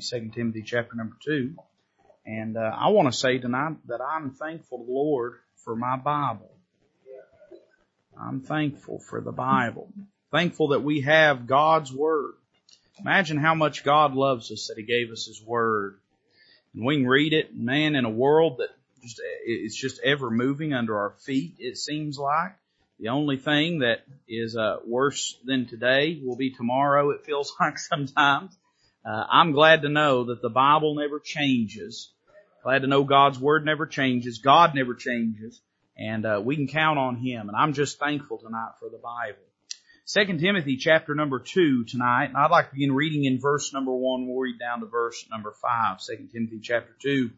Second Timothy chapter number two. And uh, I want to say tonight that I'm thankful to the Lord for my Bible. I'm thankful for the Bible. Thankful that we have God's Word. Imagine how much God loves us that He gave us His Word. And we can read it, man, in a world that just, it's just ever moving under our feet, it seems like. The only thing that is uh, worse than today will be tomorrow, it feels like sometimes. Uh, I'm glad to know that the Bible never changes. Glad to know God's Word never changes. God never changes. And uh, we can count on Him. And I'm just thankful tonight for the Bible. Second Timothy chapter number two tonight. And I'd like to begin reading in verse number one. We'll read down to verse number five. Second Timothy chapter two,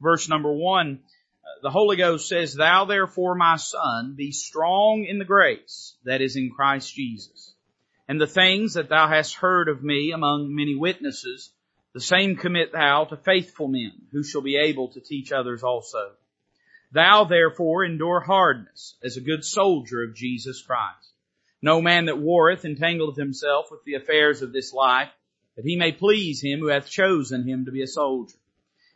verse number one. Uh, the Holy Ghost says, Thou therefore, my son, be strong in the grace that is in Christ Jesus and the things that thou hast heard of me among many witnesses, the same commit thou to faithful men, who shall be able to teach others also. Thou therefore endure hardness as a good soldier of Jesus Christ. No man that warreth entangleth himself with the affairs of this life, that he may please him who hath chosen him to be a soldier.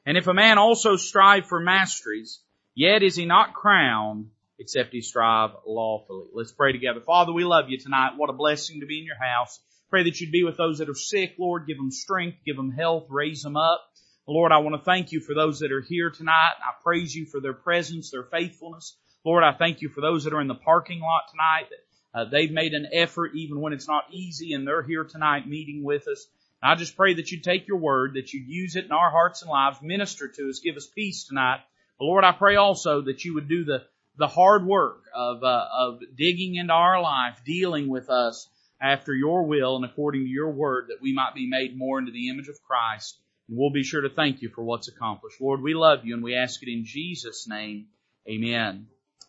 And if a man also strive for masteries, yet is he not crowned, except he strive lawfully. Let's pray together. Father, we love you tonight. What a blessing to be in your house. Pray that you'd be with those that are sick, Lord. Give them strength, give them health, raise them up. Lord, I want to thank you for those that are here tonight. I praise you for their presence, their faithfulness. Lord, I thank you for those that are in the parking lot tonight. That, uh, they've made an effort even when it's not easy and they're here tonight meeting with us. And I just pray that you take your word, that you use it in our hearts and lives, minister to us, give us peace tonight. But Lord, I pray also that you would do the the hard work of, uh, of digging into our life, dealing with us after your will and according to your word that we might be made more into the image of Christ. And we'll be sure to thank you for what's accomplished. Lord, we love you and we ask it in Jesus' name. Amen.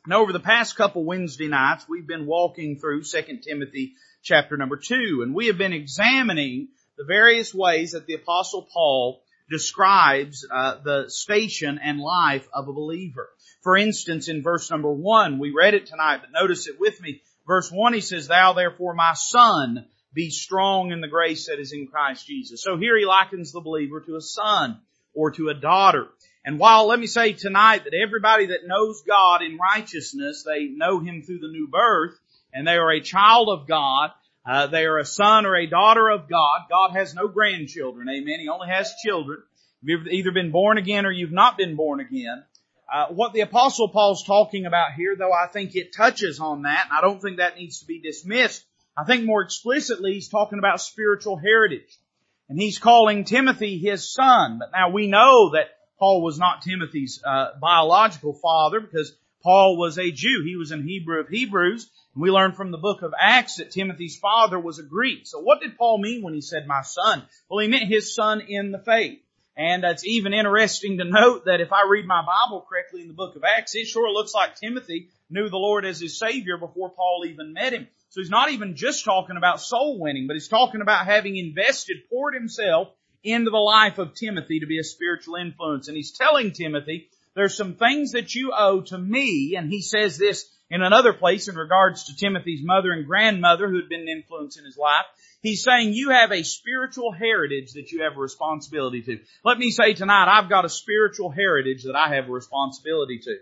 Now over the past couple Wednesday nights, we've been walking through 2 Timothy chapter number 2 and we have been examining the various ways that the apostle Paul describes uh, the station and life of a believer. For instance, in verse number one, we read it tonight, but notice it with me. Verse one, he says, "Thou therefore, my son, be strong in the grace that is in Christ Jesus." So here he likens the believer to a son or to a daughter. And while let me say tonight that everybody that knows God in righteousness, they know Him through the new birth, and they are a child of God, uh, they are a son or a daughter of God. God has no grandchildren. Amen. He only has children. You've either been born again or you've not been born again. Uh, what the apostle Paul's talking about here, though I think it touches on that, and I don't think that needs to be dismissed. I think more explicitly he's talking about spiritual heritage. And he's calling Timothy his son. But now we know that Paul was not Timothy's uh, biological father because Paul was a Jew. He was an Hebrew of Hebrews. We learn from the book of Acts that Timothy's father was a Greek. So what did Paul mean when he said my son? Well, he meant his son in the faith. And it's even interesting to note that if I read my Bible correctly in the book of Acts, it sure looks like Timothy knew the Lord as his Savior before Paul even met him. So he's not even just talking about soul winning, but he's talking about having invested, poured himself into the life of Timothy to be a spiritual influence. And he's telling Timothy, there's some things that you owe to me, and he says this in another place in regards to Timothy's mother and grandmother who had been an influence in his life. He's saying you have a spiritual heritage that you have a responsibility to. Let me say tonight, I've got a spiritual heritage that I have a responsibility to.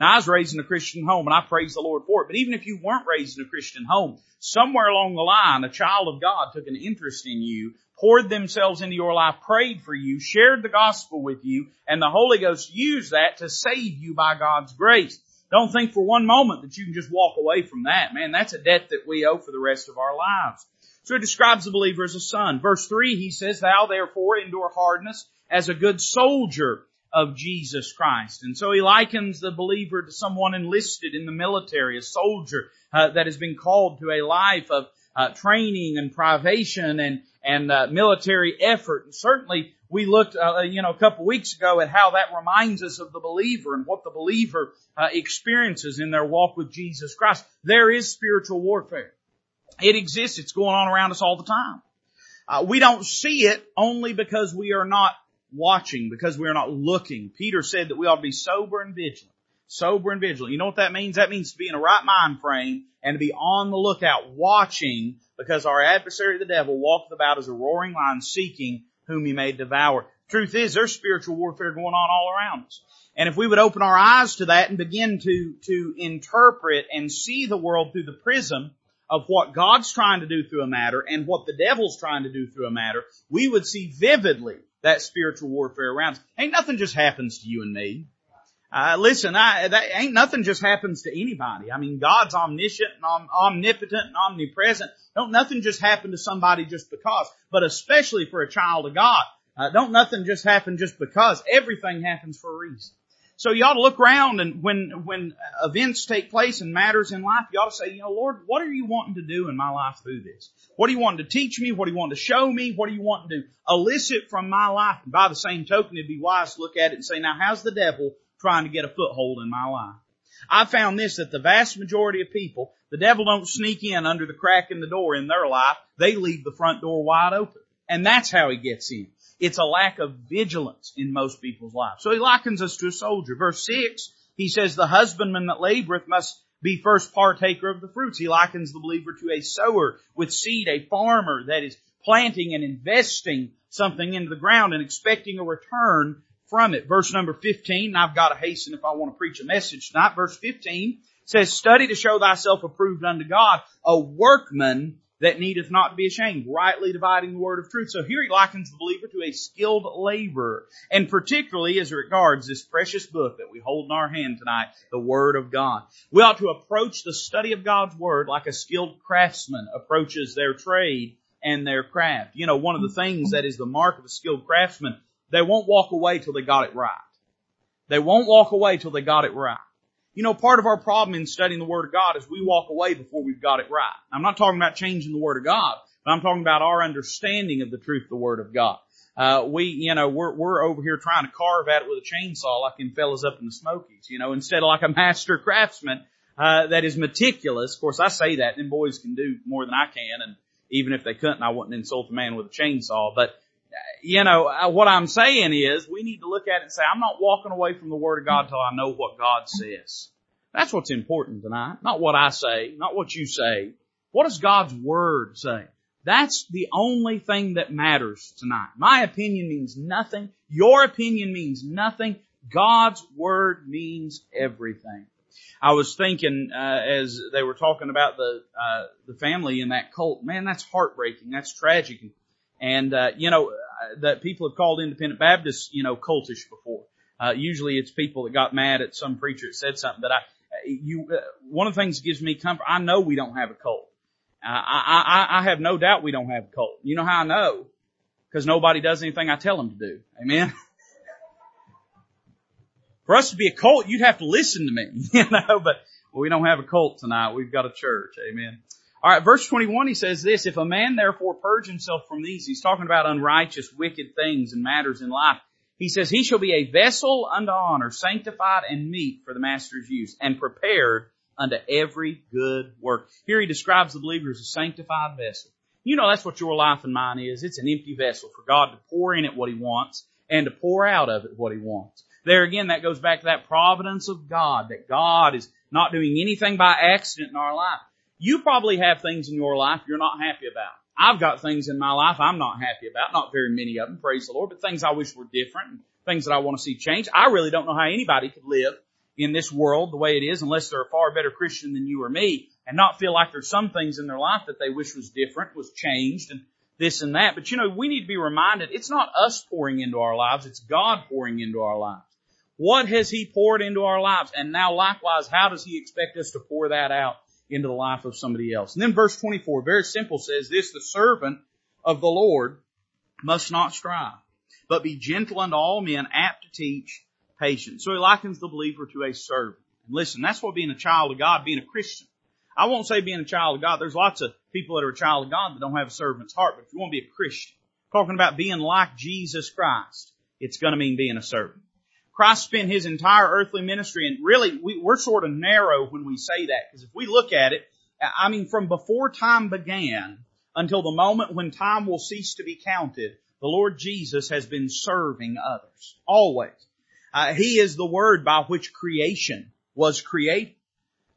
Now I was raised in a Christian home and I praise the Lord for it, but even if you weren't raised in a Christian home, somewhere along the line, a child of God took an interest in you, poured themselves into your life, prayed for you, shared the gospel with you, and the Holy Ghost used that to save you by God's grace. Don't think for one moment that you can just walk away from that. Man, that's a debt that we owe for the rest of our lives. So he describes the believer as a son. Verse 3, he says, Thou therefore endure hardness as a good soldier of Jesus Christ. And so he likens the believer to someone enlisted in the military, a soldier uh, that has been called to a life of uh, training and privation and and uh, military effort. And certainly, we looked, uh, you know, a couple weeks ago at how that reminds us of the believer and what the believer uh, experiences in their walk with Jesus Christ. There is spiritual warfare. It exists. It's going on around us all the time. Uh, we don't see it only because we are not watching, because we are not looking. Peter said that we ought to be sober and vigilant. Sober and vigilant. You know what that means? That means to be in a right mind frame and to be on the lookout, watching because our adversary the devil walketh about as a roaring lion seeking whom he may devour. Truth is, there's spiritual warfare going on all around us. And if we would open our eyes to that and begin to, to interpret and see the world through the prism of what God's trying to do through a matter and what the devil's trying to do through a matter, we would see vividly that spiritual warfare around us. Ain't nothing just happens to you and me. Uh, listen, I, that ain't nothing just happens to anybody. I mean, God's omniscient and om, omnipotent and omnipresent. Don't nothing just happen to somebody just because, but especially for a child of God. Uh, don't nothing just happen just because. Everything happens for a reason. So you ought to look around and when, when events take place and matters in life, you ought to say, you know, Lord, what are you wanting to do in my life through this? What are you wanting to teach me? What are you wanting to show me? What are you wanting to elicit from my life? And by the same token, it'd be wise to look at it and say, now how's the devil trying to get a foothold in my life? I found this that the vast majority of people, the devil don't sneak in under the crack in the door in their life. They leave the front door wide open. And that's how he gets in. It's a lack of vigilance in most people's lives. So he likens us to a soldier. Verse 6, he says, the husbandman that laboreth must be first partaker of the fruits. He likens the believer to a sower with seed, a farmer that is planting and investing something into the ground and expecting a return from it. Verse number 15, I've got to hasten if I want to preach a message tonight. Verse 15 says, study to show thyself approved unto God, a workman that needeth not to be ashamed, rightly dividing the word of truth. So here he likens the believer to a skilled laborer, and particularly as regards this precious book that we hold in our hand tonight, the Word of God. We ought to approach the study of God's Word like a skilled craftsman approaches their trade and their craft. You know, one of the things that is the mark of a skilled craftsman, they won't walk away till they got it right. They won't walk away till they got it right. You know, part of our problem in studying the Word of God is we walk away before we've got it right. I'm not talking about changing the Word of God, but I'm talking about our understanding of the truth of the Word of God. Uh, we, you know, we're, we're over here trying to carve at it with a chainsaw like in fellas up in the Smokies, you know, instead of like a master craftsman, uh, that is meticulous. Of course, I say that, and boys can do more than I can, and even if they couldn't, I wouldn't insult a man with a chainsaw, but you know, uh, what I'm saying is we need to look at it and say, I'm not walking away from the Word of God until I know what God says. That's what's important tonight. Not what I say, not what you say. What does God's Word say? That's the only thing that matters tonight. My opinion means nothing. Your opinion means nothing. God's Word means everything. I was thinking uh, as they were talking about the uh, the family in that cult. Man, that's heartbreaking. That's tragic. And uh, you know that people have called independent Baptists, you know, cultish before. Uh, usually it's people that got mad at some preacher that said something. But I, you, uh, one of the things that gives me comfort. I know we don't have a cult. Uh, I, I, I have no doubt we don't have a cult. You know how I know? Because nobody does anything I tell them to do. Amen. For us to be a cult, you'd have to listen to me, you know. But we don't have a cult tonight. We've got a church. Amen. All right, verse 21, he says this, if a man therefore purge himself from these, he's talking about unrighteous, wicked things and matters in life. He says, he shall be a vessel unto honor, sanctified and meet for the master's use, and prepared unto every good work. Here he describes the believer as a sanctified vessel. You know that's what your life and mine is. It's an empty vessel for God to pour in it what he wants and to pour out of it what he wants. There again, that goes back to that providence of God, that God is not doing anything by accident in our life. You probably have things in your life you're not happy about. I've got things in my life I'm not happy about. Not very many of them, praise the Lord, but things I wish were different things that I want to see change. I really don't know how anybody could live in this world the way it is unless they're a far better Christian than you or me and not feel like there's some things in their life that they wish was different, was changed and this and that. But you know, we need to be reminded it's not us pouring into our lives, it's God pouring into our lives. What has He poured into our lives? And now likewise, how does He expect us to pour that out into the life of somebody else. And then verse 24, very simple, says this, the servant of the Lord must not strive, but be gentle unto all men, apt to teach, patient. So he likens the believer to a servant. And listen, that's what being a child of God, being a Christian. I won't say being a child of God. There's lots of people that are a child of God that don't have a servant's heart, but if you want to be a Christian, talking about being like Jesus Christ, it's going to mean being a servant. Christ spent his entire earthly ministry, and really, we, we're sort of narrow when we say that, because if we look at it, I mean, from before time began until the moment when time will cease to be counted, the Lord Jesus has been serving others. Always. Uh, he is the word by which creation was created.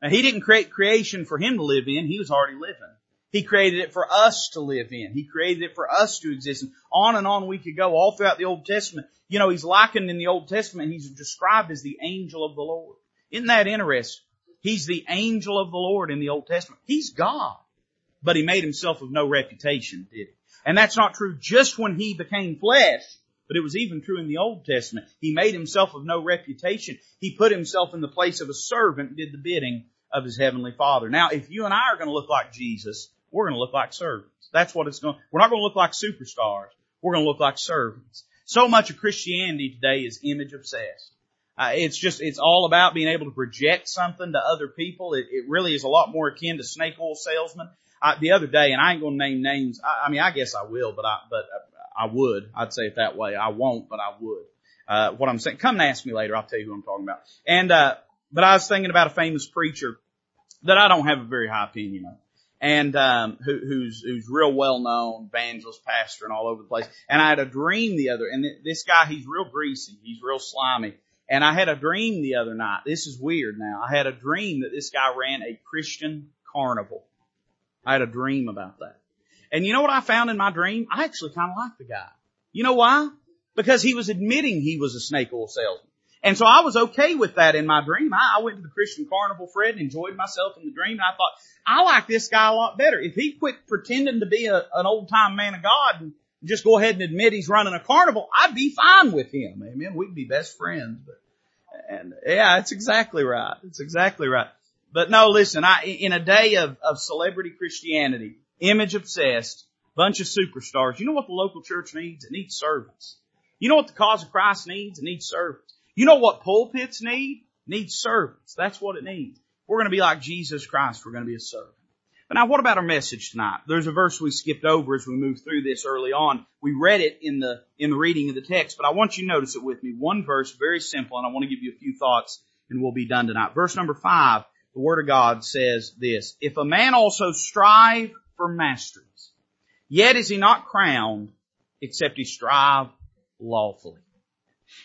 Now, he didn't create creation for him to live in. He was already living. He created it for us to live in. He created it for us to exist. And on and on we could go all throughout the Old Testament. You know, he's likened in the Old Testament, he's described as the angel of the Lord. Isn't that interesting? He's the angel of the Lord in the Old Testament. He's God. But he made himself of no reputation, did he? And that's not true just when he became flesh, but it was even true in the Old Testament. He made himself of no reputation. He put himself in the place of a servant did the bidding of his heavenly father. Now, if you and I are going to look like Jesus, we're going to look like servants. That's what it's going, we're not going to look like superstars. We're going to look like servants. So much of Christianity today is image obsessed. Uh, it's just, it's all about being able to project something to other people. It, it really is a lot more akin to snake oil salesman. I, the other day, and I ain't to name names. I, I mean, I guess I will, but I, but I would. I'd say it that way. I won't, but I would. Uh, what I'm saying, come and ask me later. I'll tell you who I'm talking about. And, uh, but I was thinking about a famous preacher that I don't have a very high opinion of. And, um, who, who's, who's real well known, evangelist, pastor, and all over the place. And I had a dream the other, and this guy, he's real greasy. He's real slimy. And I had a dream the other night. This is weird now. I had a dream that this guy ran a Christian carnival. I had a dream about that. And you know what I found in my dream? I actually kind of liked the guy. You know why? Because he was admitting he was a snake oil salesman. And so I was okay with that in my dream. I, I went to the Christian Carnival, Fred, and enjoyed myself in the dream. And I thought, I like this guy a lot better. If he quit pretending to be a, an old time man of God and just go ahead and admit he's running a carnival, I'd be fine with him. Amen. We'd be best friends. But, and yeah, it's exactly right. It's exactly right. But no, listen, I, in a day of, of celebrity Christianity, image obsessed, bunch of superstars. You know what the local church needs? It needs servants. You know what the cause of Christ needs? It needs servants. You know what pulpits need? needs servants. That's what it needs. We're going to be like Jesus Christ. We're going to be a servant. But now what about our message tonight? There's a verse we skipped over as we moved through this early on. We read it in the, in the reading of the text, but I want you to notice it with me. One verse, very simple, and I want to give you a few thoughts and we'll be done tonight. Verse number five, the Word of God says this, If a man also strive for masteries. Yet is he not crowned except he strive lawfully.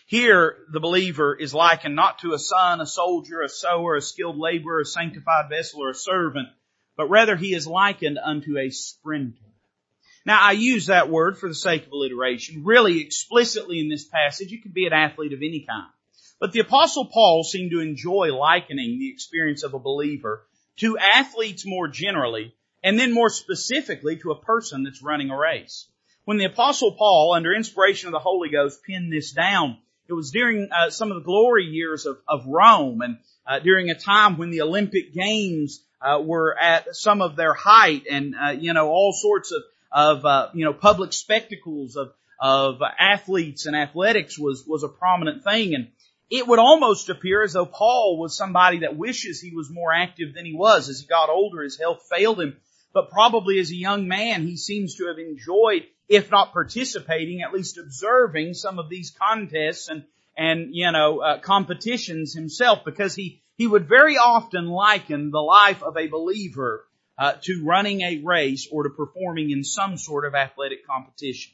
Here, the believer is likened not to a son, a soldier, a sower, a skilled laborer, a sanctified vessel, or a servant, but rather he is likened unto a sprinter. Now, I use that word for the sake of alliteration. Really, explicitly in this passage, it could be an athlete of any kind. But the apostle Paul seemed to enjoy likening the experience of a believer to athletes more generally and then more specifically to a person that's running a race. When the apostle Paul, under inspiration of the Holy Ghost, penned this down, it was during uh, some of the glory years of, of Rome and uh, during a time when the Olympic Games uh, were at some of their height and, uh, you know, all sorts of, of, uh, you know, public spectacles of, of athletes and athletics was, was a prominent thing. And it would almost appear as though Paul was somebody that wishes he was more active than he was. As he got older, his health failed him but probably as a young man, he seems to have enjoyed, if not participating, at least observing some of these contests and, and, you know, uh, competitions himself because he, he would very often liken the life of a believer uh, to running a race or to performing in some sort of athletic competition.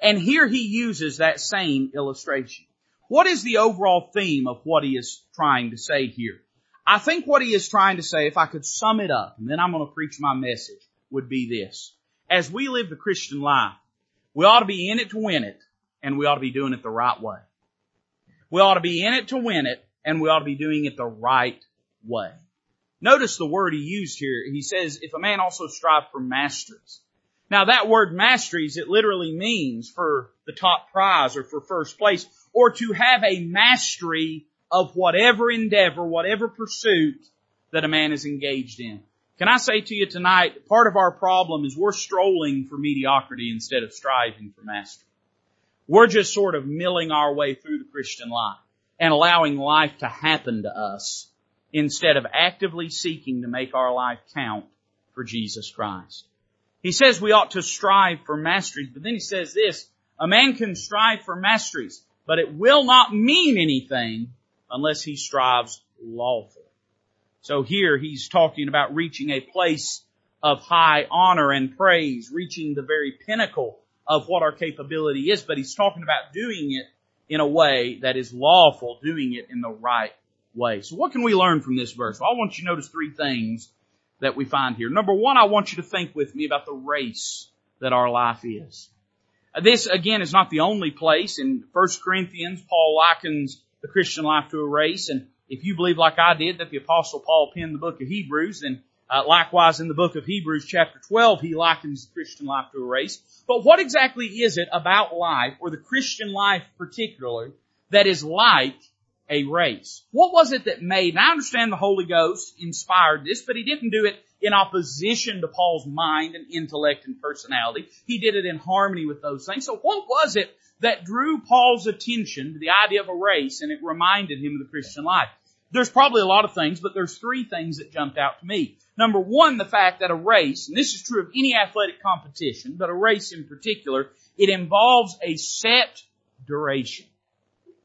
And here he uses that same illustration. What is the overall theme of what he is trying to say here? I think what he is trying to say, if I could sum it up, and then I'm going to preach my message, would be this. As we live the Christian life, we ought to be in it to win it, and we ought to be doing it the right way. We ought to be in it to win it, and we ought to be doing it the right way. Notice the word he used here. He says, if a man also strive for masteries. Now that word masteries, it literally means for the top prize or for first place, or to have a mastery of whatever endeavor, whatever pursuit that a man is engaged in. Can I say to you tonight, part of our problem is we're strolling for mediocrity instead of striving for mastery. We're just sort of milling our way through the Christian life and allowing life to happen to us instead of actively seeking to make our life count for Jesus Christ. He says we ought to strive for masteries, but then he says this, a man can strive for masteries, but it will not mean anything unless he strives lawfully. So here he's talking about reaching a place of high honor and praise, reaching the very pinnacle of what our capability is, but he's talking about doing it in a way that is lawful, doing it in the right way. So what can we learn from this verse? Well, I want you to notice three things that we find here. Number one, I want you to think with me about the race that our life is. This again is not the only place. In 1 Corinthians, Paul likens the Christian life to a race. And if you believe like I did that the apostle Paul penned the book of Hebrews, then uh, likewise in the book of Hebrews chapter 12, he likens the Christian life to a race. But what exactly is it about life, or the Christian life particularly, that is like a race? What was it that made, and I understand the Holy Ghost inspired this, but he didn't do it in opposition to Paul's mind and intellect and personality. He did it in harmony with those things. So what was it that drew Paul's attention to the idea of a race and it reminded him of the Christian life? There's probably a lot of things, but there's three things that jumped out to me. Number one, the fact that a race, and this is true of any athletic competition, but a race in particular, it involves a set duration.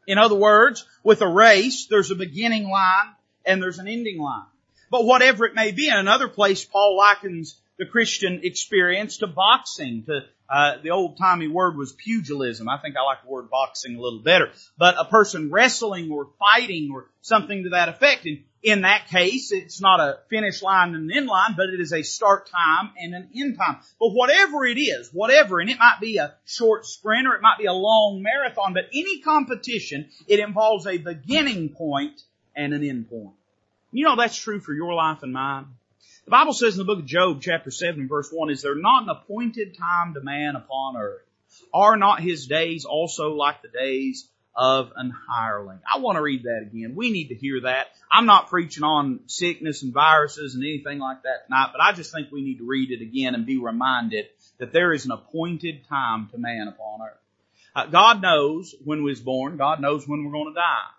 In other words, with a race, there's a beginning line and there's an ending line. But whatever it may be, in another place, Paul likens the Christian experience to boxing, to uh, the old timey word was pugilism. I think I like the word boxing a little better. But a person wrestling or fighting or something to that effect. And in that case, it's not a finish line and an end line, but it is a start time and an end time. But whatever it is, whatever, and it might be a short sprint or it might be a long marathon, but any competition, it involves a beginning point and an end point. You know that's true for your life and mine. The Bible says in the book of Job, chapter 7, verse 1, Is there not an appointed time to man upon earth? Are not his days also like the days of an hireling? I want to read that again. We need to hear that. I'm not preaching on sickness and viruses and anything like that tonight, but I just think we need to read it again and be reminded that there is an appointed time to man upon earth. Uh, God knows when we was born. God knows when we're going to die.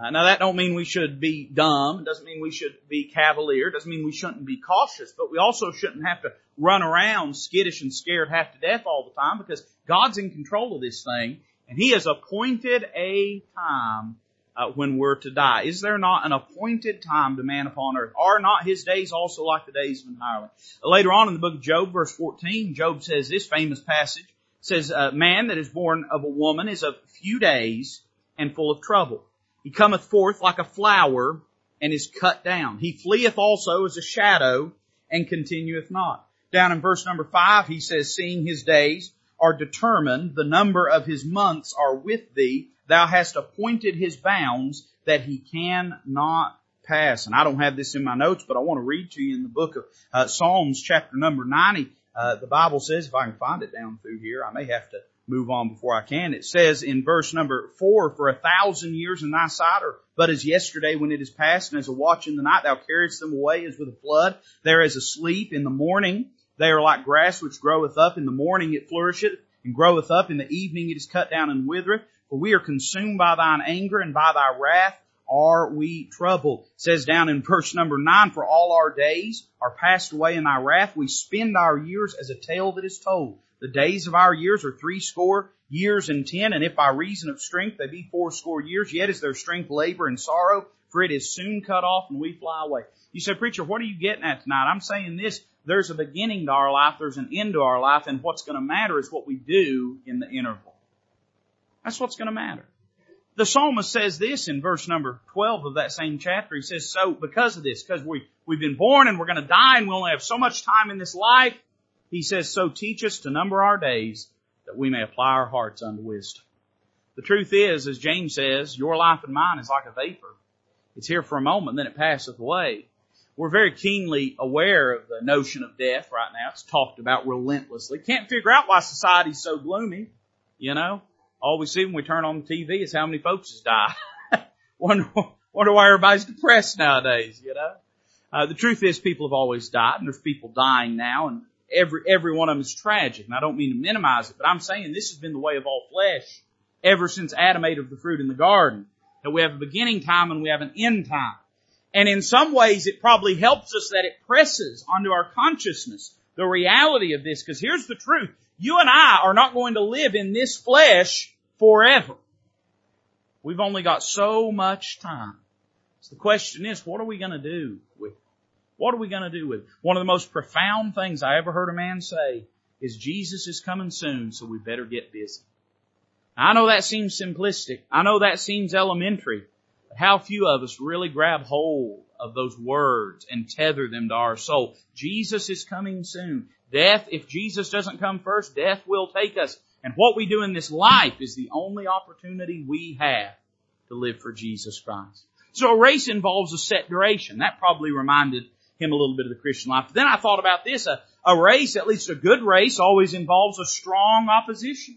Uh, now that don't mean we should be dumb. It doesn't mean we should be cavalier. It doesn't mean we shouldn't be cautious, but we also shouldn't have to run around skittish and scared half to death all the time because God's in control of this thing and He has appointed a time uh, when we're to die. Is there not an appointed time to man upon earth? Are not His days also like the days of an hireling? Later on in the book of Job, verse 14, Job says this famous passage, says, uh, man that is born of a woman is of few days and full of trouble. He cometh forth like a flower and is cut down. He fleeth also as a shadow and continueth not. Down in verse number five, he says, seeing his days are determined, the number of his months are with thee. Thou hast appointed his bounds that he cannot pass. And I don't have this in my notes, but I want to read to you in the book of uh, Psalms chapter number 90. Uh, the Bible says, if I can find it down through here, I may have to move on before I can. It says in verse number four, for a thousand years in thy sight are but as yesterday when it is past and as a watch in the night, thou carriest them away as with a flood. There is a sleep in the morning. They are like grass which groweth up in the morning it flourisheth and groweth up in the evening it is cut down and withereth. For we are consumed by thine anger and by thy wrath are we troubled. It says down in verse number nine, for all our days are passed away in thy wrath. We spend our years as a tale that is told. The days of our years are three score years and ten, and if by reason of strength they be fourscore years, yet is their strength labor and sorrow, for it is soon cut off and we fly away. You say, preacher, what are you getting at tonight? I'm saying this, there's a beginning to our life, there's an end to our life, and what's going to matter is what we do in the interval. That's what's going to matter. The psalmist says this in verse number 12 of that same chapter. He says, so because of this, because we, we've been born and we're going to die and we only have so much time in this life, he says, so teach us to number our days that we may apply our hearts unto wisdom. The truth is, as James says, your life and mine is like a vapor. It's here for a moment, then it passeth away. We're very keenly aware of the notion of death right now. It's talked about relentlessly. Can't figure out why society's so gloomy. You know, all we see when we turn on the TV is how many folks has died. wonder, wonder why everybody's depressed nowadays, you know? Uh, the truth is people have always died and there's people dying now and every, every one of them is tragic. And I don't mean to minimize it, but I'm saying this has been the way of all flesh ever since Adam ate of the fruit in the garden. That we have a beginning time and we have an end time. And in some ways it probably helps us that it presses onto our consciousness the reality of this, because here's the truth. You and I are not going to live in this flesh forever. We've only got so much time. So the question is, what are we going to do with what are we going to do with it? One of the most profound things I ever heard a man say is Jesus is coming soon, so we better get busy. I know that seems simplistic. I know that seems elementary. But how few of us really grab hold of those words and tether them to our soul. Jesus is coming soon. Death, if Jesus doesn't come first, death will take us. And what we do in this life is the only opportunity we have to live for Jesus Christ. So a race involves a set duration. That probably reminded him a little bit of the Christian life. But then I thought about this. A, a race, at least a good race, always involves a strong opposition.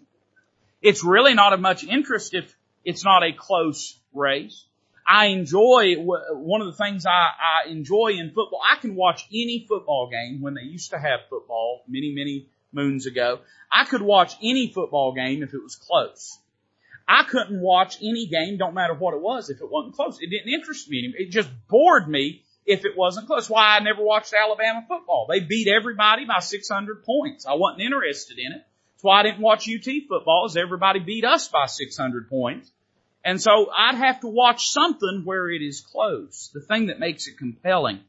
It's really not of much interest if it's not a close race. I enjoy, one of the things I, I enjoy in football, I can watch any football game when they used to have football many, many moons ago. I could watch any football game if it was close. I couldn't watch any game, don't matter what it was, if it wasn't close. It didn't interest me anymore. It just bored me if it wasn't close. Why I never watched Alabama football. They beat everybody by 600 points. I wasn't interested in it. That's why I didn't watch UT football, is everybody beat us by 600 points. And so I'd have to watch something where it is close. The thing that makes it compelling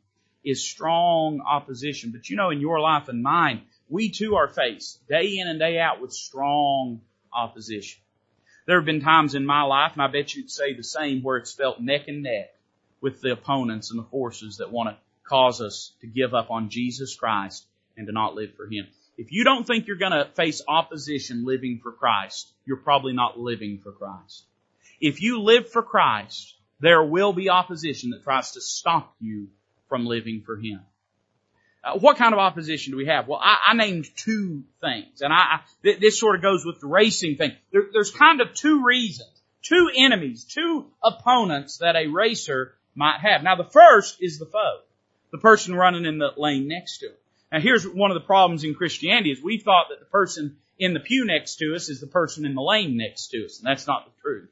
is strong opposition. But you know, in your life and mine, we too are faced day in and day out with strong opposition. There have been times in my life, and I bet you'd say the same, where it's felt neck and neck with the opponents and the forces that want to cause us to give up on Jesus Christ and to not live for Him. If you don't think you're going to face opposition living for Christ, you're probably not living for Christ. If you live for Christ, there will be opposition that tries to stop you from living for Him. Uh, what kind of opposition do we have? Well, I, I named two things, and I, I th- this sort of goes with the racing thing. There, there's kind of two reasons, two enemies, two opponents that a racer might have. Now, the first is the foe, the person running in the lane next to him. Now, here's one of the problems in Christianity: is we thought that the person in the pew next to us is the person in the lane next to us, and that's not the truth.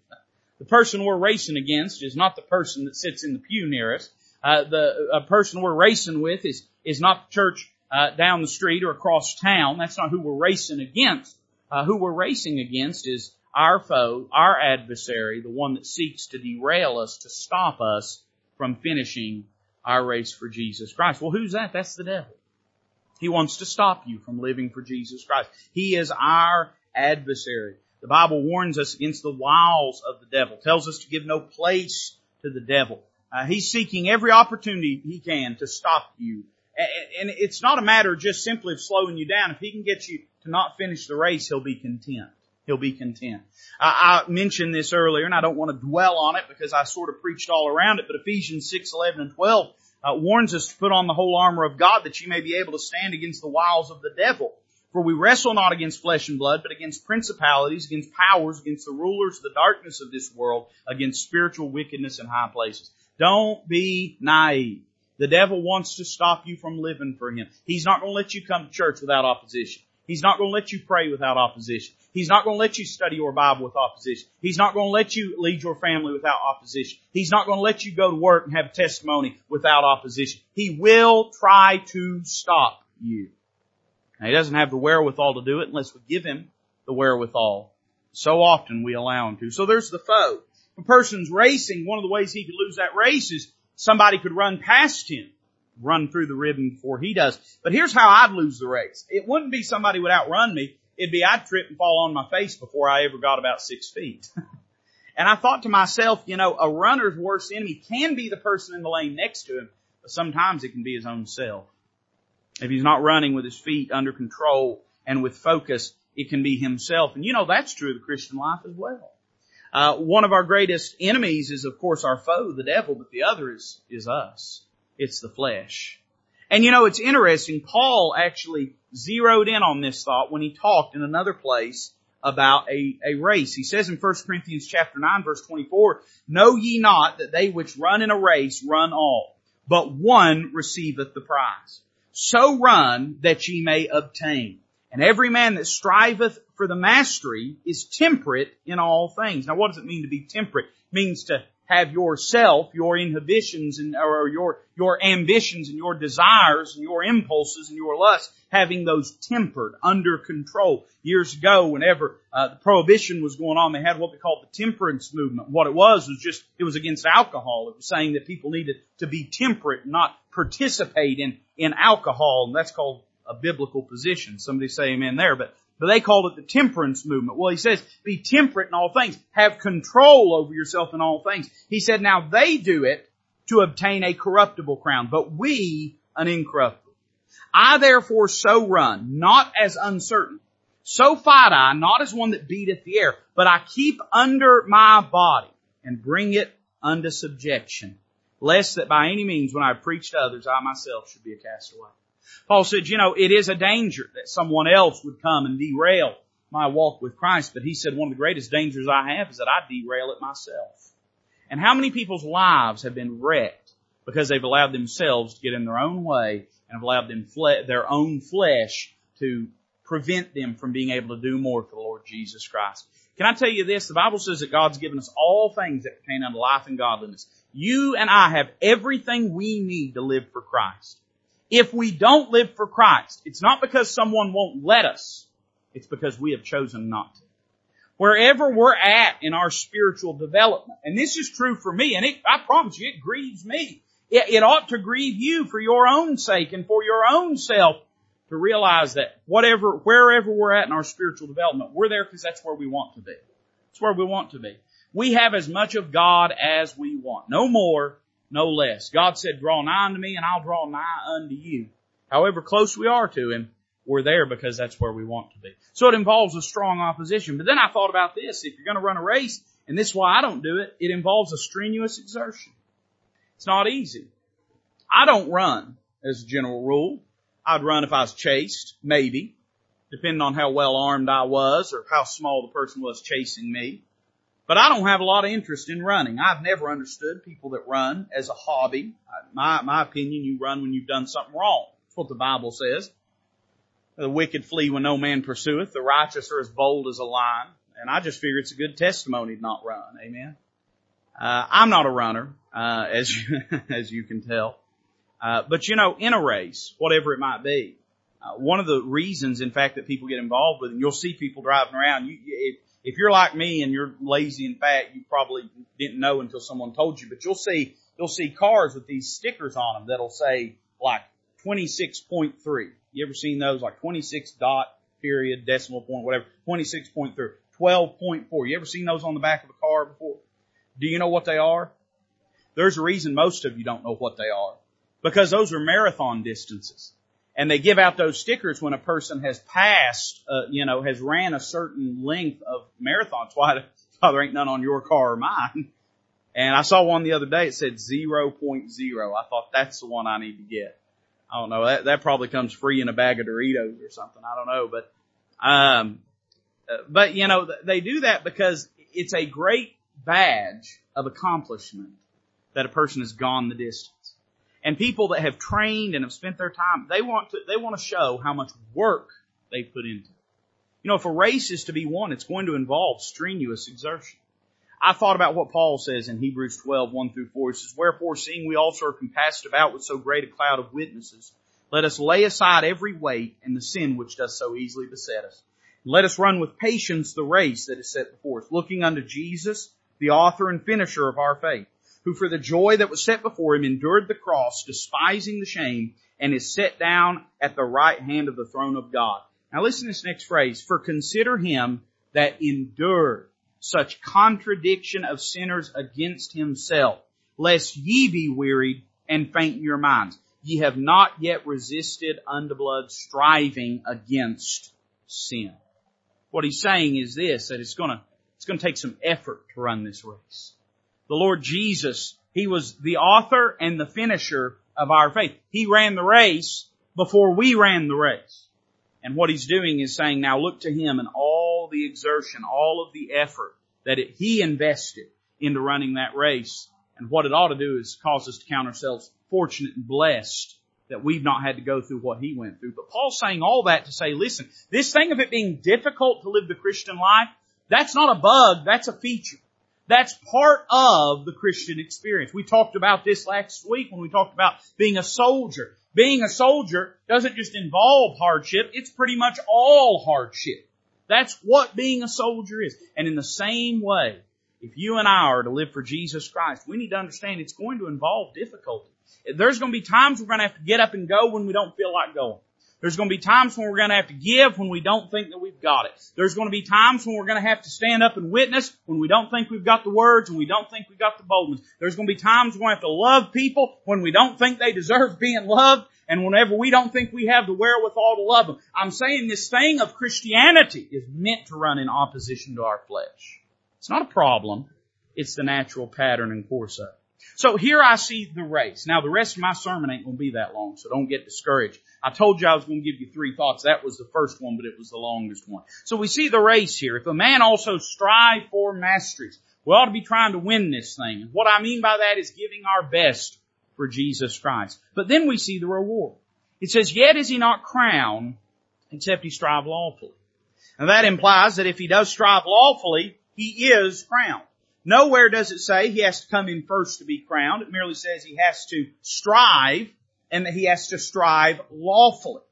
The person we're racing against is not the person that sits in the pew near us. Uh, the person we're racing with is is not the church uh, down the street or across town. That's not who we're racing against. Uh, who we're racing against is our foe, our adversary, the one that seeks to derail us, to stop us from finishing our race for Jesus Christ. Well, who's that? That's the devil. He wants to stop you from living for Jesus Christ. He is our adversary. The Bible warns us against the wiles of the devil, tells us to give no place to the devil. Uh, he's seeking every opportunity he can to stop you. And it's not a matter just simply of slowing you down. If he can get you to not finish the race, he'll be content. He'll be content. I, I mentioned this earlier, and I don't want to dwell on it because I sort of preached all around it. But Ephesians six, eleven, and twelve uh, warns us to put on the whole armor of God that you may be able to stand against the wiles of the devil. For we wrestle not against flesh and blood, but against principalities, against powers, against the rulers of the darkness of this world, against spiritual wickedness in high places. Don't be naive. The devil wants to stop you from living for him. He's not going to let you come to church without opposition. He's not going to let you pray without opposition. He's not going to let you study your Bible with opposition. He's not going to let you lead your family without opposition. He's not going to let you go to work and have testimony without opposition. He will try to stop you. Now, he doesn't have the wherewithal to do it unless we give him the wherewithal. So often we allow him to. So there's the foe. A person's racing, one of the ways he could lose that race is somebody could run past him, run through the ribbon before he does. But here's how I'd lose the race. It wouldn't be somebody would outrun me. It'd be I'd trip and fall on my face before I ever got about six feet. and I thought to myself, you know, a runner's worst enemy can be the person in the lane next to him, but sometimes it can be his own self. If he's not running with his feet under control and with focus, it can be himself. And you know, that's true of the Christian life as well. Uh, one of our greatest enemies is, of course, our foe, the devil, but the other is, is us. It's the flesh. And you know, it's interesting. Paul actually zeroed in on this thought when he talked in another place about a, a race. He says in 1 Corinthians chapter 9 verse 24, Know ye not that they which run in a race run all, but one receiveth the prize. So run that ye may obtain. And every man that striveth for the mastery is temperate in all things. Now what does it mean to be temperate? It means to have yourself, your inhibitions and, or your, your ambitions and your desires and your impulses and your lusts, having those tempered, under control. Years ago, whenever uh, the prohibition was going on, they had what they called the temperance movement. What it was was just, it was against alcohol. It was saying that people needed to be temperate, not participate in, in alcohol, and that's called a biblical position. Somebody say amen there, but but they called it the temperance movement. Well, he says, be temperate in all things. Have control over yourself in all things. He said, now they do it to obtain a corruptible crown, but we an incorruptible. I therefore so run, not as uncertain. So fight I, not as one that beateth the air, but I keep under my body and bring it unto subjection, lest that by any means when I preach to others, I myself should be a castaway. Paul said, you know, it is a danger that someone else would come and derail my walk with Christ, but he said one of the greatest dangers I have is that I derail it myself. And how many people's lives have been wrecked because they've allowed themselves to get in their own way and have allowed them fle- their own flesh to prevent them from being able to do more for the Lord Jesus Christ. Can I tell you this? The Bible says that God's given us all things that pertain unto life and godliness. You and I have everything we need to live for Christ. If we don't live for Christ, it's not because someone won't let us. It's because we have chosen not to. Wherever we're at in our spiritual development, and this is true for me, and it, I promise you, it grieves me. It, it ought to grieve you for your own sake and for your own self to realize that whatever, wherever we're at in our spiritual development, we're there because that's where we want to be. It's where we want to be. We have as much of God as we want. No more, no less. God said, draw nigh unto me and I'll draw nigh unto you. However close we are to Him, we're there because that's where we want to be. So it involves a strong opposition. But then I thought about this. If you're going to run a race, and this is why I don't do it, it involves a strenuous exertion. It's not easy. I don't run as a general rule. I'd run if I was chased, maybe, depending on how well armed I was or how small the person was chasing me. But I don't have a lot of interest in running. I've never understood people that run as a hobby. My, my opinion, you run when you've done something wrong. That's what the Bible says. The wicked flee when no man pursueth. The righteous are as bold as a lion. And I just figure it's a good testimony to not run. Amen. Uh, I'm not a runner, uh, as you, as you can tell. Uh, but you know, in a race, whatever it might be, uh, one of the reasons, in fact, that people get involved with, and you'll see people driving around. You, if, if you're like me and you're lazy and fat, you probably didn't know until someone told you. But you'll see, you'll see cars with these stickers on them that'll say like 26.3. You ever seen those? Like 26 dot period decimal point whatever. 26.3. 12.4. You ever seen those on the back of a car before? Do you know what they are? There's a reason most of you don't know what they are. Because those are marathon distances and they give out those stickers when a person has passed, uh, you know, has ran a certain length of marathons. Why, why there ain't none on your car or mine? And I saw one the other day. It said 0.0. I thought that's the one I need to get. I don't know. That, that probably comes free in a bag of Doritos or something. I don't know, but, um, but you know, they do that because it's a great badge of accomplishment that a person has gone the distance. And people that have trained and have spent their time, they want to, they want to show how much work they put into it. You know, if a race is to be won, it's going to involve strenuous exertion. I thought about what Paul says in Hebrews 12, 1 through 4. He says, Wherefore, seeing we also are compassed about with so great a cloud of witnesses, let us lay aside every weight and the sin which does so easily beset us. Let us run with patience the race that is set before us, looking unto Jesus, the author and finisher of our faith who for the joy that was set before him endured the cross, despising the shame, and is set down at the right hand of the throne of God. Now listen to this next phrase. For consider him that endured such contradiction of sinners against himself, lest ye be wearied and faint in your minds. Ye have not yet resisted unto blood, striving against sin. What he's saying is this, that it's gonna, it's gonna take some effort to run this race the Lord Jesus, He was the author and the finisher of our faith. He ran the race before we ran the race. And what He's doing is saying, now look to Him and all the exertion, all of the effort that it, He invested into running that race. And what it ought to do is cause us to count ourselves fortunate and blessed that we've not had to go through what he went through. But Paul's saying all that to say, listen, this thing of it being difficult to live the Christian life, that's not a bug, that's a feature. That's part of the Christian experience. We talked about this last week when we talked about being a soldier. Being a soldier doesn't just involve hardship, it's pretty much all hardship. That's what being a soldier is. And in the same way, if you and I are to live for Jesus Christ, we need to understand it's going to involve difficulty. There's going to be times we're going to have to get up and go when we don't feel like going. There's going to be times when we're going to have to give when we don't think that we've got it. There's going to be times when we're going to have to stand up and witness when we don't think we've got the words and we don't think we've got the boldness. There's going to be times when we have to love people when we don't think they deserve being loved and whenever we don't think we have the wherewithal to love them. I'm saying this thing of Christianity is meant to run in opposition to our flesh. It's not a problem. It's the natural pattern and course of it. So here I see the race. Now the rest of my sermon ain't going to be that long, so don't get discouraged. I told you I was going to give you three thoughts. That was the first one, but it was the longest one. So we see the race here. If a man also strive for masteries, we ought to be trying to win this thing. And what I mean by that is giving our best for Jesus Christ. But then we see the reward. It says, yet is he not crowned except he strive lawfully. And that implies that if he does strive lawfully, he is crowned. Nowhere does it say he has to come in first to be crowned. It merely says he has to strive and that he has to strive lawfully.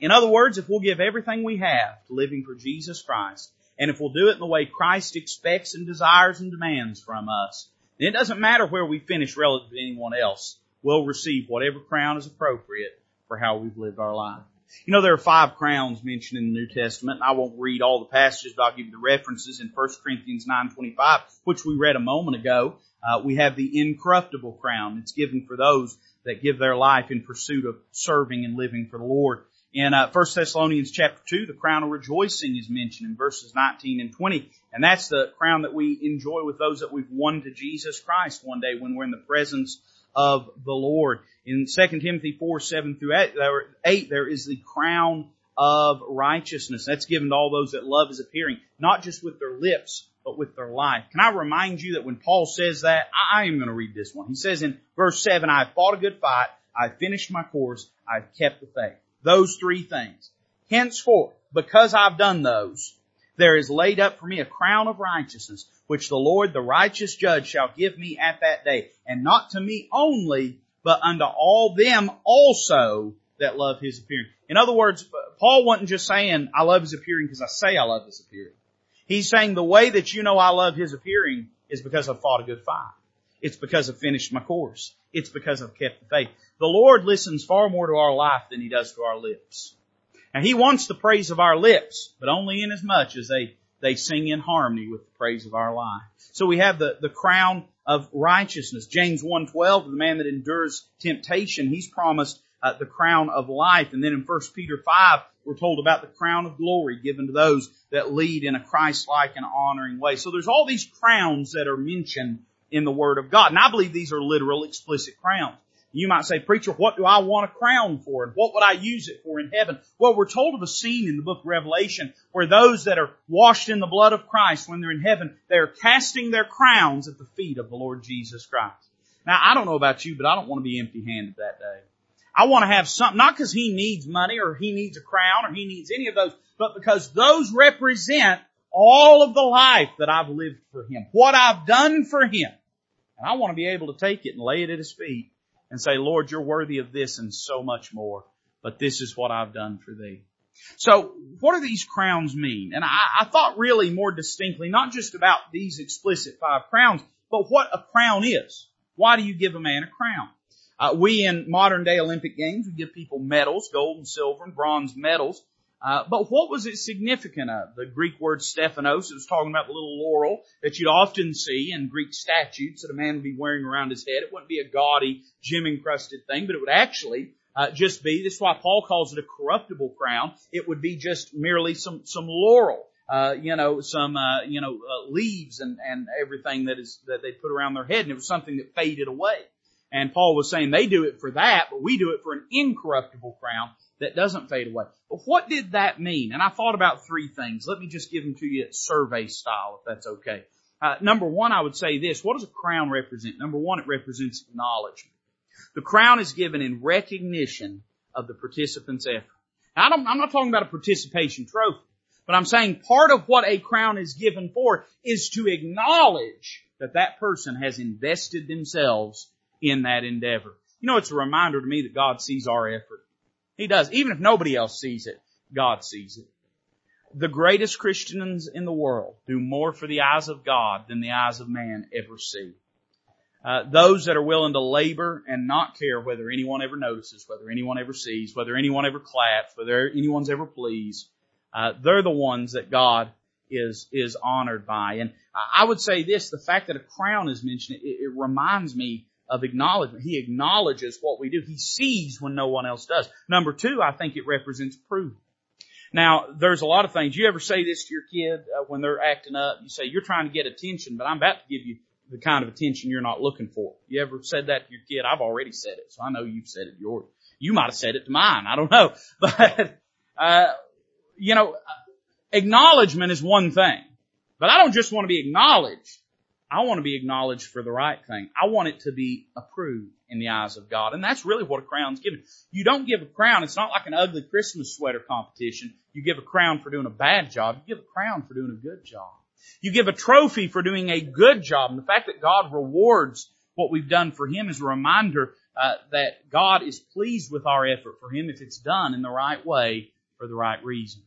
In other words, if we'll give everything we have to living for Jesus Christ, and if we'll do it in the way Christ expects and desires and demands from us, then it doesn't matter where we finish relative to anyone else. We'll receive whatever crown is appropriate for how we've lived our life. You know, there are five crowns mentioned in the New Testament. I won't read all the passages, but I'll give you the references in 1 Corinthians 9.25, which we read a moment ago. Uh, we have the incorruptible crown. It's given for those that give their life in pursuit of serving and living for the Lord. In uh, 1 Thessalonians chapter 2, the crown of rejoicing is mentioned in verses 19 and 20. And that's the crown that we enjoy with those that we've won to Jesus Christ one day when we're in the presence of the Lord. In 2 Timothy 4, 7 through 8, there is the crown of righteousness. That's given to all those that love is appearing, not just with their lips, but with their life. Can I remind you that when Paul says that, I am going to read this one. He says in verse 7, I have fought a good fight, I've finished my course, I've kept the faith. Those three things. Henceforth, because I've done those, there is laid up for me a crown of righteousness, which the Lord, the righteous judge, shall give me at that day, and not to me only, but unto all them also that love his appearing. In other words, Paul wasn't just saying, I love his appearing because I say I love his appearing. He's saying the way that you know I love his appearing is because I've fought a good fight. It's because I've finished my course. It's because I've kept the faith. The Lord listens far more to our life than he does to our lips. And he wants the praise of our lips, but only in as much as they, they sing in harmony with the praise of our life. So we have the, the crown of righteousness. James 1.12, the man that endures temptation, he's promised uh, the crown of life. And then in 1 Peter 5, we're told about the crown of glory given to those that lead in a Christ-like and honoring way. So there's all these crowns that are mentioned in the Word of God. And I believe these are literal explicit crowns. You might say, preacher, what do I want a crown for? And what would I use it for in heaven? Well, we're told of a scene in the book of Revelation where those that are washed in the blood of Christ, when they're in heaven, they're casting their crowns at the feet of the Lord Jesus Christ. Now, I don't know about you, but I don't want to be empty handed that day. I want to have something, not because he needs money or he needs a crown or he needs any of those, but because those represent all of the life that I've lived for him, what I've done for him. And I want to be able to take it and lay it at his feet and say, Lord, you're worthy of this and so much more, but this is what I've done for thee. So what do these crowns mean? And I, I thought really more distinctly, not just about these explicit five crowns, but what a crown is. Why do you give a man a crown? Uh, we in modern day Olympic games, we give people medals, gold and silver and bronze medals. Uh, but what was it significant of? The Greek word Stephanos, it was talking about the little laurel that you'd often see in Greek statues that a man would be wearing around his head. It wouldn't be a gaudy, gem encrusted thing, but it would actually uh, just be, this is why Paul calls it a corruptible crown. It would be just merely some, some laurel. Uh, you know, some, uh, you know, uh, leaves and, and everything that is, that they put around their head. And it was something that faded away. And Paul was saying they do it for that, but we do it for an incorruptible crown that doesn't fade away. But what did that mean? And I thought about three things. Let me just give them to you at survey style, if that's okay. Uh, number one, I would say this. What does a crown represent? Number one, it represents acknowledgement. The crown is given in recognition of the participant's effort. Now, I am not talking about a participation trophy, but I'm saying part of what a crown is given for is to acknowledge that that person has invested themselves in that endeavor. You know, it's a reminder to me that God sees our effort. He does. Even if nobody else sees it, God sees it. The greatest Christians in the world do more for the eyes of God than the eyes of man ever see. Uh, those that are willing to labor and not care whether anyone ever notices, whether anyone ever sees, whether anyone ever claps, whether anyone's ever pleased, uh, they're the ones that God is is honored by. And I would say this: the fact that a crown is mentioned, it, it reminds me of acknowledgement. He acknowledges what we do. He sees when no one else does. Number two, I think it represents proof. Now, there's a lot of things. You ever say this to your kid uh, when they're acting up? You say, you're trying to get attention, but I'm about to give you the kind of attention you're not looking for. You ever said that to your kid? I've already said it, so I know you've said it yours. You might have said it to mine. I don't know. But, uh, you know, acknowledgement is one thing. But I don't just want to be acknowledged. I want to be acknowledged for the right thing. I want it to be approved in the eyes of God. And that's really what a crown's given. You don't give a crown. It's not like an ugly Christmas sweater competition. You give a crown for doing a bad job. You give a crown for doing a good job. You give a trophy for doing a good job. And the fact that God rewards what we've done for Him is a reminder uh, that God is pleased with our effort for Him if it's done in the right way for the right reason.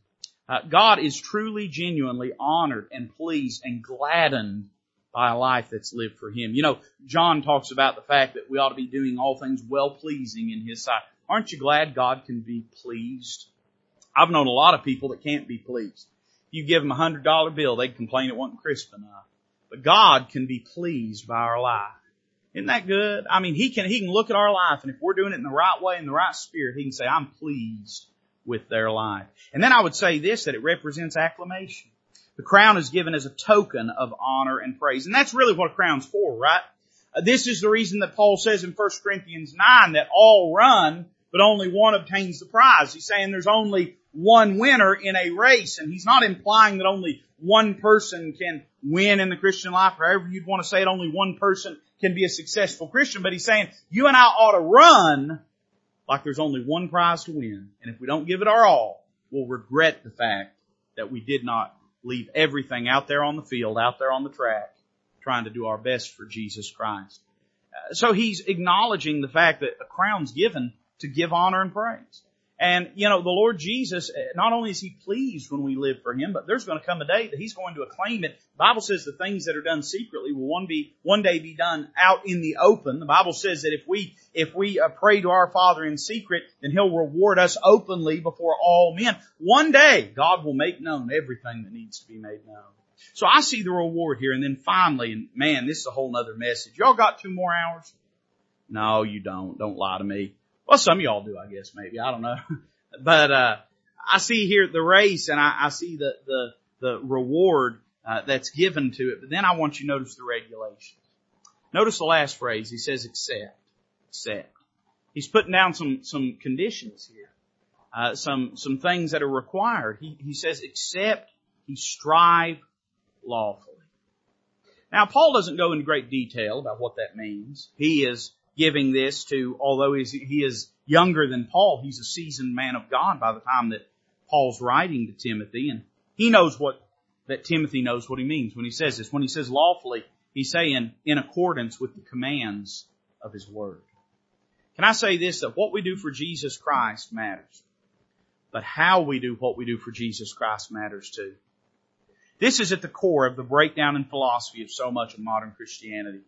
Uh, God is truly, genuinely honored and pleased and gladdened by a life that's lived for Him. You know, John talks about the fact that we ought to be doing all things well pleasing in His sight. Aren't you glad God can be pleased? I've known a lot of people that can't be pleased. You give them a hundred dollar bill, they complain it wasn't crisp enough. But God can be pleased by our life. Isn't that good? I mean, He can, He can look at our life and if we're doing it in the right way, in the right spirit, He can say, I'm pleased with their life. And then I would say this, that it represents acclamation. The crown is given as a token of honor and praise. And that's really what a crown's for, right? Uh, this is the reason that Paul says in 1 Corinthians 9 that all run, but only one obtains the prize. He's saying there's only one winner in a race, and he's not implying that only one person can win in the Christian life, or however you'd want to say it, only one person can be a successful Christian, but he's saying you and I ought to run like there's only one prize to win, and if we don't give it our all, we'll regret the fact that we did not leave everything out there on the field, out there on the track, trying to do our best for Jesus Christ. Uh, so he's acknowledging the fact that a crown's given to give honor and praise. And, you know, the Lord Jesus, uh, not only is He pleased when we live for Him, but there's going to come a day that He's going to acclaim it. The Bible says the things that are done secretly will one be, one day be done out in the open. The Bible says that if we, if we uh, pray to our Father in secret, then He'll reward us openly before all men. One day, God will make known everything that needs to be made known. So I see the reward here, and then finally, and man, this is a whole other message. Y'all got two more hours? No, you don't. Don't lie to me. Well, some of y'all do, I guess, maybe. I don't know. but, uh, I see here the race and I, I see the, the, the reward, uh, that's given to it. But then I want you to notice the regulations. Notice the last phrase. He says accept. Accept. He's putting down some, some conditions here. Uh, some, some things that are required. He, he says accept, he strive lawfully. Now, Paul doesn't go into great detail about what that means. He is giving this to, although he is younger than Paul, he's a seasoned man of God by the time that Paul's writing to Timothy, and he knows what, that Timothy knows what he means when he says this. When he says lawfully, he's saying in accordance with the commands of his word. Can I say this, that what we do for Jesus Christ matters, but how we do what we do for Jesus Christ matters too. This is at the core of the breakdown in philosophy of so much of modern Christianity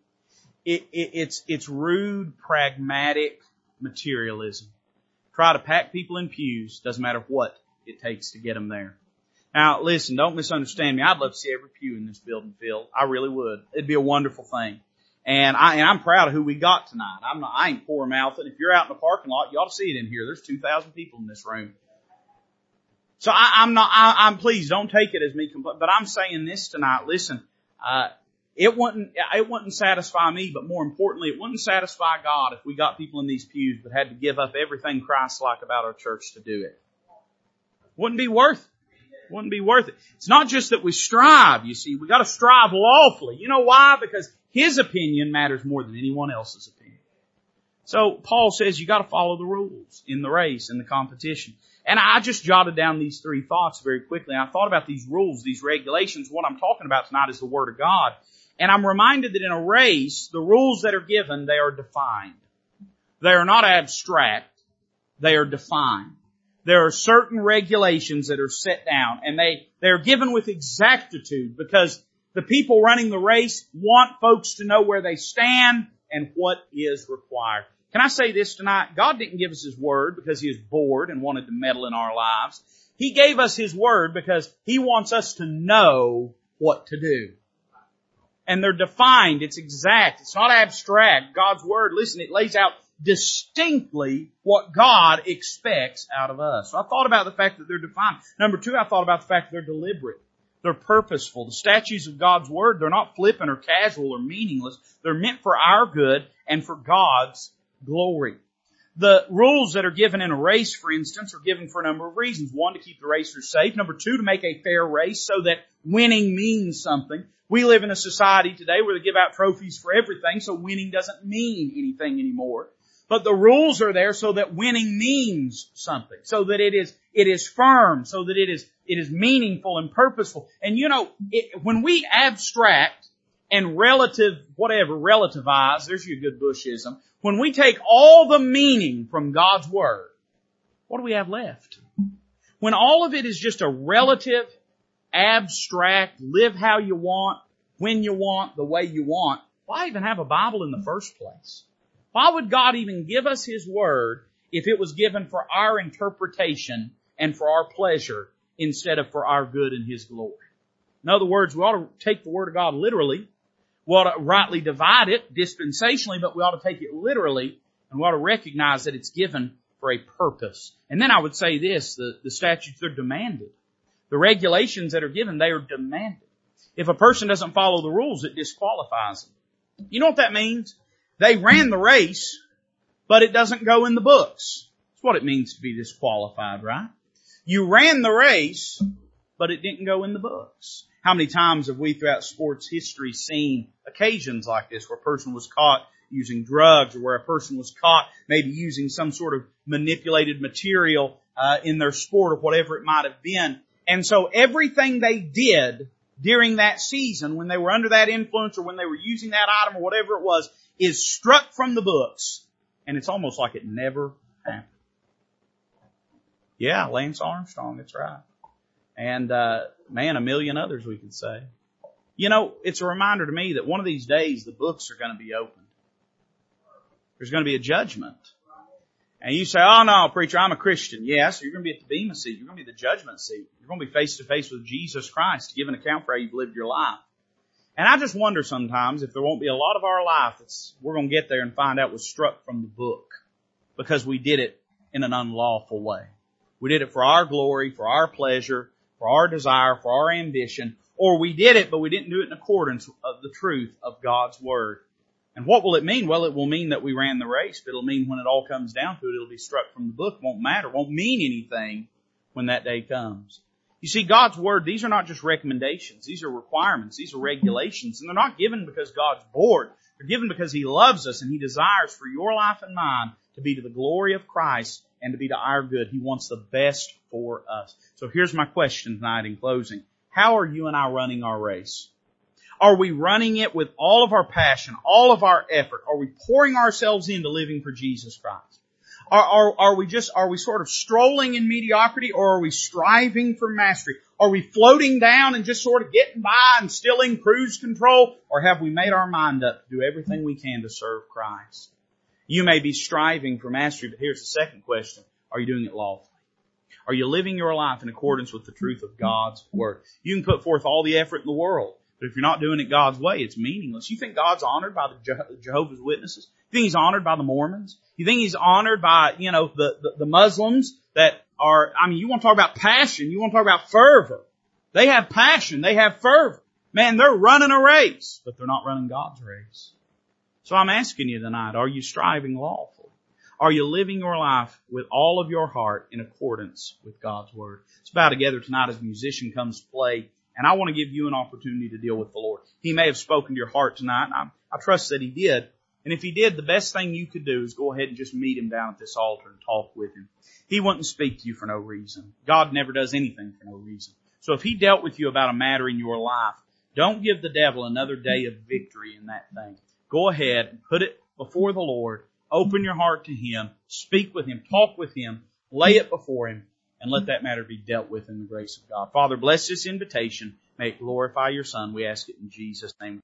it, it, it's, it's rude, pragmatic materialism. Try to pack people in pews, doesn't matter what it takes to get them there. Now, listen, don't misunderstand me. I'd love to see every pew in this building filled. I really would. It'd be a wonderful thing. And I, and I'm proud of who we got tonight. I'm not, I ain't poor mouthing. If you're out in the parking lot, you ought to see it in here. There's 2,000 people in this room. So I, I'm not, I, I'm pleased. Don't take it as me complaining, but I'm saying this tonight. Listen, uh, it wouldn't, it wouldn't satisfy me, but more importantly, it wouldn't satisfy God if we got people in these pews but had to give up everything Christ-like about our church to do it. Wouldn't be worth it. Wouldn't be worth it. It's not just that we strive, you see, we gotta strive lawfully. You know why? Because His opinion matters more than anyone else's opinion. So Paul says you gotta follow the rules in the race, in the competition. And I just jotted down these three thoughts very quickly. I thought about these rules, these regulations. What I'm talking about tonight is the Word of God. And I'm reminded that in a race, the rules that are given, they are defined. They are not abstract. They are defined. There are certain regulations that are set down and they, they're given with exactitude because the people running the race want folks to know where they stand and what is required. Can I say this tonight? God didn't give us His Word because He is bored and wanted to meddle in our lives. He gave us His Word because He wants us to know what to do. And they're defined. It's exact. It's not abstract. God's Word, listen, it lays out distinctly what God expects out of us. So I thought about the fact that they're defined. Number two, I thought about the fact that they're deliberate. They're purposeful. The statutes of God's Word, they're not flippant or casual or meaningless. They're meant for our good and for God's glory. The rules that are given in a race, for instance, are given for a number of reasons. One, to keep the racers safe. Number two, to make a fair race so that winning means something. We live in a society today where they give out trophies for everything, so winning doesn't mean anything anymore. But the rules are there so that winning means something, so that it is, it is firm, so that it is, it is meaningful and purposeful. And you know, it, when we abstract and relative, whatever, relativize, there's your good Bushism, when we take all the meaning from God's Word, what do we have left? When all of it is just a relative, abstract, live how you want, when you want, the way you want, why even have a Bible in the first place? Why would God even give us His Word if it was given for our interpretation and for our pleasure instead of for our good and His glory? In other words, we ought to take the Word of God literally we ought to rightly divide it dispensationally, but we ought to take it literally and we ought to recognize that it's given for a purpose. And then I would say this, the, the statutes are demanded. The regulations that are given, they are demanded. If a person doesn't follow the rules, it disqualifies them. You know what that means? They ran the race, but it doesn't go in the books. That's what it means to be disqualified, right? You ran the race, but it didn't go in the books. How many times have we throughout sports history seen occasions like this where a person was caught using drugs or where a person was caught maybe using some sort of manipulated material uh, in their sport or whatever it might have been. And so everything they did during that season when they were under that influence or when they were using that item or whatever it was is struck from the books and it's almost like it never happened. Yeah, Lance Armstrong, that's right and uh, man, a million others we could say. You know, it's a reminder to me that one of these days the books are going to be opened. There's going to be a judgment. And you say, oh no, preacher, I'm a Christian. Yes, you're going to be at the Bema seat. You're going to be at the judgment seat. You're going to be face to face with Jesus Christ to give an account for how you've lived your life. And I just wonder sometimes if there won't be a lot of our life that's, we're going to get there and find out was struck from the book because we did it in an unlawful way. We did it for our glory, for our pleasure, for our desire, for our ambition, or we did it, but we didn't do it in accordance of the truth of God's Word. And what will it mean? Well, it will mean that we ran the race, but it'll mean when it all comes down to it, it'll be struck from the book. Won't matter. Won't mean anything when that day comes. You see, God's Word, these are not just recommendations. These are requirements. These are regulations. And they're not given because God's bored. They're given because He loves us and He desires for your life and mine to be to the glory of Christ and to be to our good. He wants the best for us. So here's my question tonight in closing. How are you and I running our race? Are we running it with all of our passion, all of our effort? Are we pouring ourselves into living for Jesus Christ? Are, are, are we just, are we sort of strolling in mediocrity or are we striving for mastery? Are we floating down and just sort of getting by and still in cruise control? Or have we made our mind up to do everything we can to serve Christ? You may be striving for mastery, but here's the second question. Are you doing it lawfully? Are you living your life in accordance with the truth of God's Word? You can put forth all the effort in the world, but if you're not doing it God's way, it's meaningless. You think God's honored by the Jehovah's Witnesses? You think He's honored by the Mormons? You think He's honored by, you know, the, the, the Muslims that are, I mean, you want to talk about passion, you want to talk about fervor. They have passion, they have fervor. Man, they're running a race, but they're not running God's race. So I'm asking you tonight, are you striving lawful? Are you living your life with all of your heart in accordance with God's Word? Let's bow together tonight as a musician comes to play, and I want to give you an opportunity to deal with the Lord. He may have spoken to your heart tonight, and I, I trust that He did. And if He did, the best thing you could do is go ahead and just meet Him down at this altar and talk with Him. He wouldn't speak to you for no reason. God never does anything for no reason. So if He dealt with you about a matter in your life, don't give the devil another day of victory in that thing go ahead and put it before the Lord. Open your heart to Him. Speak with Him. Talk with Him. Lay it before Him and let that matter be dealt with in the grace of God. Father, bless this invitation. May it glorify your Son. We ask it in Jesus' name.